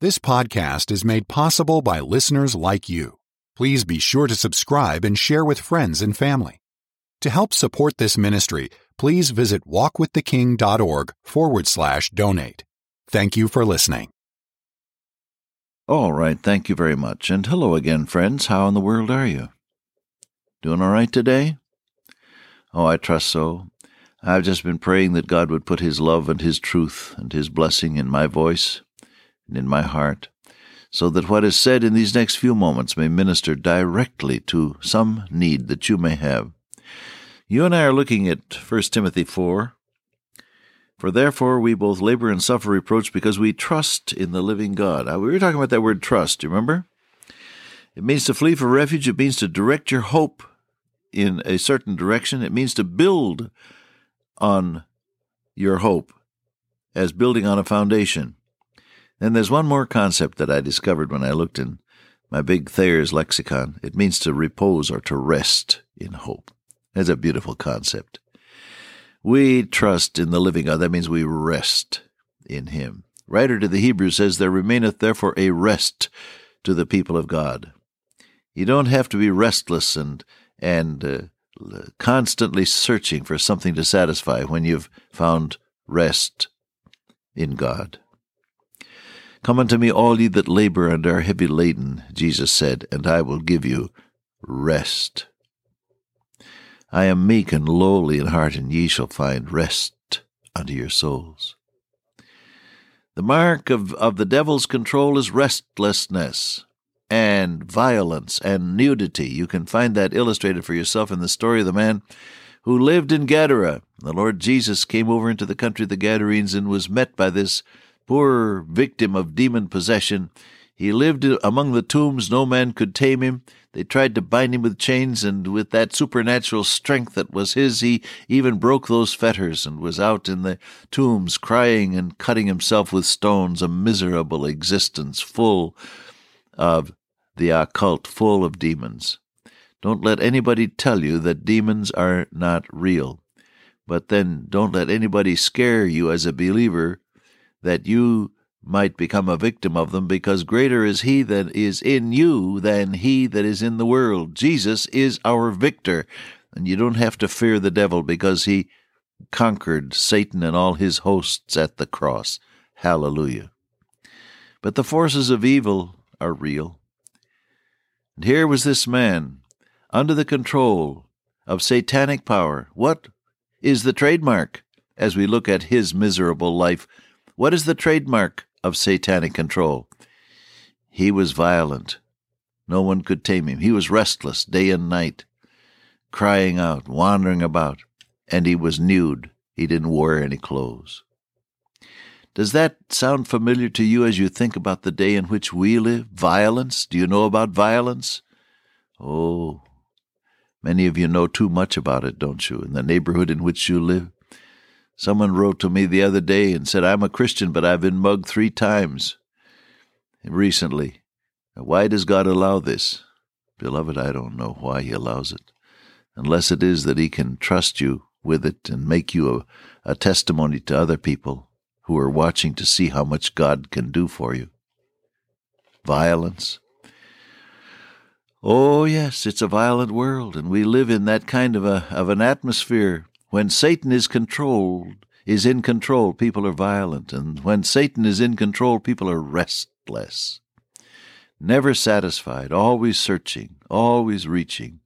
This podcast is made possible by listeners like you. Please be sure to subscribe and share with friends and family. To help support this ministry, please visit walkwiththeking.org forward slash donate. Thank you for listening. All right, thank you very much. And hello again, friends. How in the world are you? Doing all right today? Oh, I trust so. I've just been praying that God would put His love and His truth and His blessing in my voice and in my heart, so that what is said in these next few moments may minister directly to some need that you may have. You and I are looking at 1 Timothy 4. For therefore we both labor and suffer reproach because we trust in the living God. Now, we were talking about that word trust, you remember? It means to flee for refuge. It means to direct your hope in a certain direction. It means to build on your hope as building on a foundation. Then there's one more concept that I discovered when I looked in my big Thayer's lexicon. It means to repose or to rest in hope. That's a beautiful concept. We trust in the living God. That means we rest in Him. Writer to the Hebrews says, There remaineth therefore a rest to the people of God. You don't have to be restless and and uh, constantly searching for something to satisfy when you've found rest in God. Come unto me, all ye that labor and are heavy laden, Jesus said, and I will give you rest. I am meek and lowly in heart, and ye shall find rest unto your souls. The mark of, of the devil's control is restlessness and violence and nudity. You can find that illustrated for yourself in the story of the man who lived in Gadara. The Lord Jesus came over into the country of the Gadarenes and was met by this poor victim of demon possession. He lived among the tombs, no man could tame him. They tried to bind him with chains, and with that supernatural strength that was his, he even broke those fetters and was out in the tombs crying and cutting himself with stones, a miserable existence full of the occult full of demons. Don't let anybody tell you that demons are not real. But then don't let anybody scare you as a believer that you might become a victim of them, because greater is he that is in you than he that is in the world. Jesus is our victor, and you don't have to fear the devil because he conquered Satan and all his hosts at the cross. Hallelujah. But the forces of evil are real. And here was this man under the control of satanic power. What is the trademark as we look at his miserable life? What is the trademark of satanic control? He was violent. No one could tame him. He was restless day and night, crying out, wandering about, and he was nude. He didn't wear any clothes. Does that sound familiar to you as you think about the day in which we live? Violence? Do you know about violence? Oh, many of you know too much about it, don't you, in the neighborhood in which you live? Someone wrote to me the other day and said, I'm a Christian, but I've been mugged three times recently. Why does God allow this? Beloved, I don't know why He allows it, unless it is that He can trust you with it and make you a, a testimony to other people who are watching to see how much God can do for you. Violence. Oh, yes, it's a violent world, and we live in that kind of, a, of an atmosphere. When Satan is controlled, is in control, people are violent, and when Satan is in control, people are restless. Never satisfied, always searching, always reaching,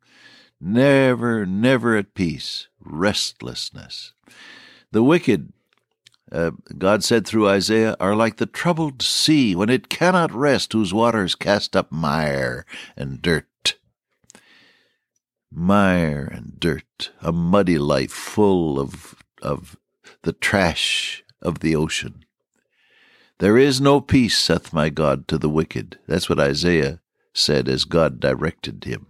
never, never at peace, restlessness. The wicked uh, God said through Isaiah, are like the troubled sea when it cannot rest, whose waters cast up mire and dirt. Mire and dirt, a muddy life full of, of the trash of the ocean. There is no peace, saith my God, to the wicked. That's what Isaiah said as God directed him.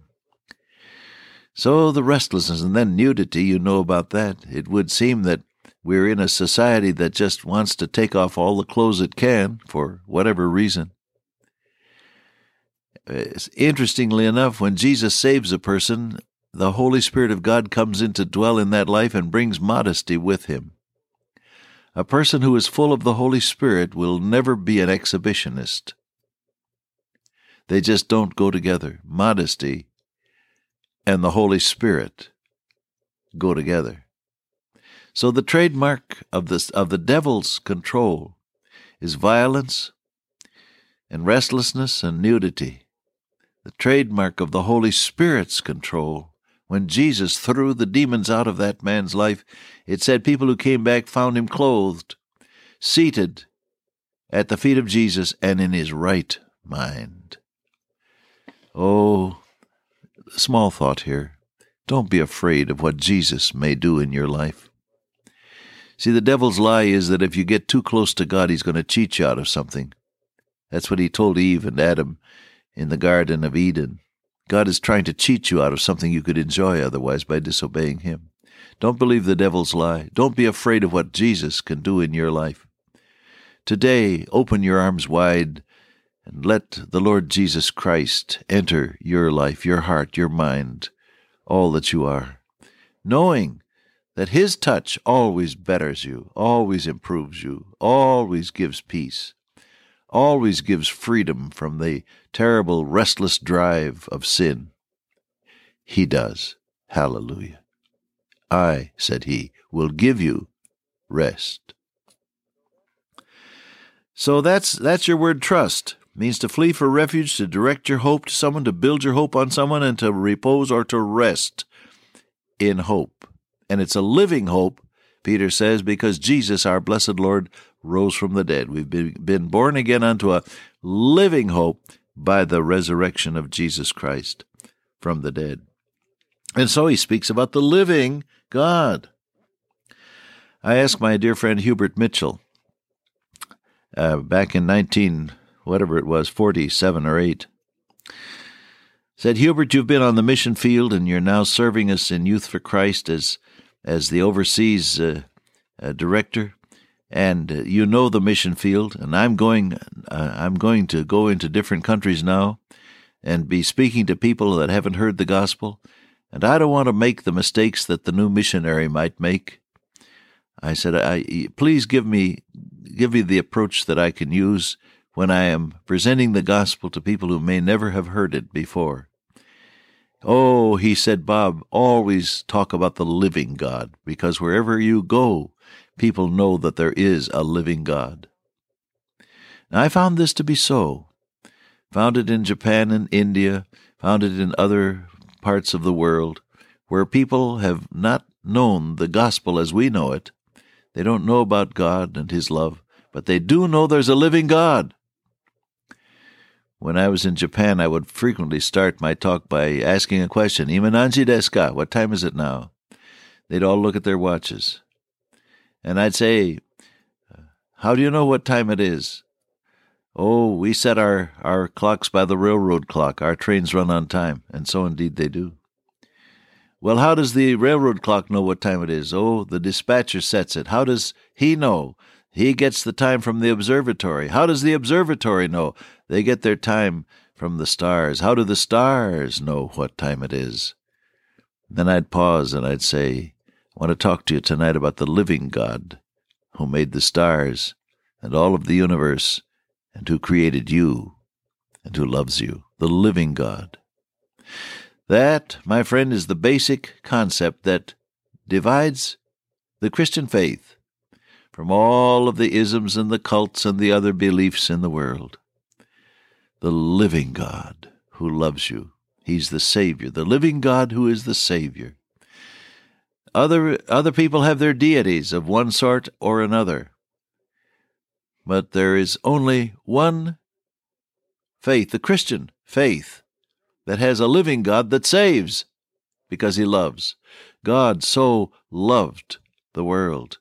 So the restlessness and then nudity, you know about that. It would seem that we're in a society that just wants to take off all the clothes it can for whatever reason. Uh, interestingly enough, when Jesus saves a person, the Holy Spirit of God comes in to dwell in that life and brings modesty with him. A person who is full of the Holy Spirit will never be an exhibitionist. They just don't go together. Modesty and the Holy Spirit go together. So the trademark of this of the devil's control is violence and restlessness and nudity. The trademark of the Holy Spirit's control when Jesus threw the demons out of that man's life, it said people who came back found him clothed, seated at the feet of Jesus, and in his right mind. Oh, small thought here. Don't be afraid of what Jesus may do in your life. See, the devil's lie is that if you get too close to God, he's going to cheat you out of something. That's what he told Eve and Adam in the Garden of Eden. God is trying to cheat you out of something you could enjoy otherwise by disobeying Him. Don't believe the devil's lie. Don't be afraid of what Jesus can do in your life. Today, open your arms wide and let the Lord Jesus Christ enter your life, your heart, your mind, all that you are, knowing that His touch always betters you, always improves you, always gives peace always gives freedom from the terrible restless drive of sin. He does. Hallelujah. I, said he, will give you rest. So that's that's your word trust. Means to flee for refuge, to direct your hope to someone, to build your hope on someone, and to repose or to rest in hope. And it's a living hope, Peter says, because Jesus, our blessed Lord, rose from the dead. We've been born again unto a living hope by the resurrection of Jesus Christ from the dead. And so he speaks about the living God. I asked my dear friend Hubert Mitchell uh, back in 19, whatever it was, 47 or 8. Said, Hubert, you've been on the mission field and you're now serving us in Youth for Christ as, as the overseas uh, uh, director and uh, you know the mission field and i'm going uh, i'm going to go into different countries now and be speaking to people that haven't heard the gospel. And i don't want to make the mistakes that the new missionary might make. I said I, please give me give me the approach that i can use when i am presenting the gospel to people who may never have heard it before. Oh he said bob always talk about the living god because wherever you go people know that there is a living God. Now, I found this to be so. Found it in Japan and India, found it in other parts of the world, where people have not known the gospel as we know it. They don't know about God and His love, but they do know there's a living God. When I was in Japan, I would frequently start my talk by asking a question, Imananji desu ka? What time is it now? They'd all look at their watches. And I'd say, How do you know what time it is? Oh, we set our, our clocks by the railroad clock. Our trains run on time. And so indeed they do. Well, how does the railroad clock know what time it is? Oh, the dispatcher sets it. How does he know? He gets the time from the observatory. How does the observatory know? They get their time from the stars. How do the stars know what time it is? Then I'd pause and I'd say, want to talk to you tonight about the living God who made the stars and all of the universe and who created you and who loves you, the living God. That, my friend, is the basic concept that divides the Christian faith from all of the isms and the cults and the other beliefs in the world. The living God who loves you. He's the Savior, the living God who is the Savior. Other, other people have their deities of one sort or another. But there is only one faith, the Christian faith, that has a living God that saves because he loves. God so loved the world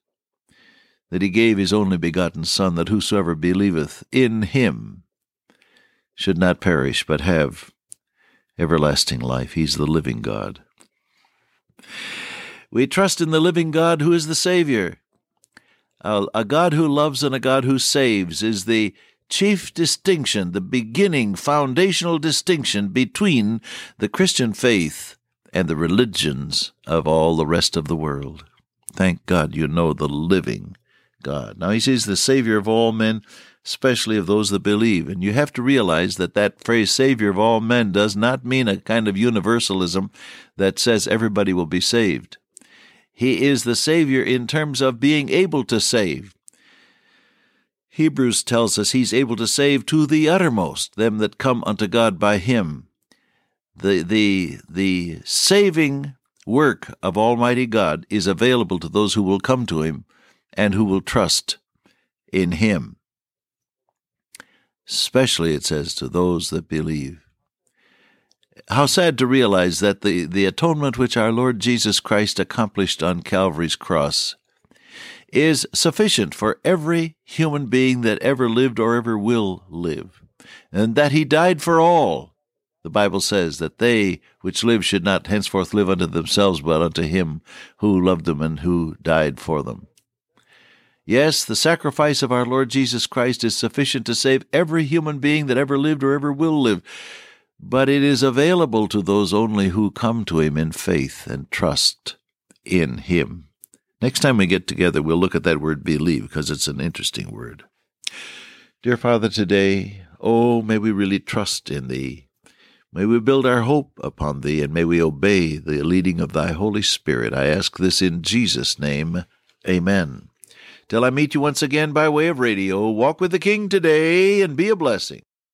that he gave his only begotten Son, that whosoever believeth in him should not perish, but have everlasting life. He's the living God. We trust in the living God who is the Savior. A, God who loves and a God who saves is the chief distinction, the beginning, foundational distinction between the Christian faith and the religions of all the rest of the world. Thank God you know the living God. Now, he says the Savior of all men, especially of those that believe. And you have to realize that that phrase, Savior of all men, does not mean a kind of universalism that says everybody will be saved. He is the Savior in terms of being able to save. Hebrews tells us he's able to save to the uttermost them that come unto God by him. The, the, the saving work of Almighty God is available to those who will come to him and who will trust in him. Especially, it says, to those that believe. How sad to realize that the, the atonement which our Lord Jesus Christ accomplished on Calvary's cross is sufficient for every human being that ever lived or ever will live, and that he died for all. The Bible says that they which live should not henceforth live unto themselves, but unto him who loved them and who died for them. Yes, the sacrifice of our Lord Jesus Christ is sufficient to save every human being that ever lived or ever will live, but it is available to those only who come to him in faith and trust in him. Next time we get together, we'll look at that word believe because it's an interesting word. Dear Father, today, oh, may we really trust in Thee. May we build our hope upon Thee, and may we obey the leading of Thy Holy Spirit. I ask this in Jesus' name. Amen. Till I meet you once again by way of radio, walk with the King today and be a blessing.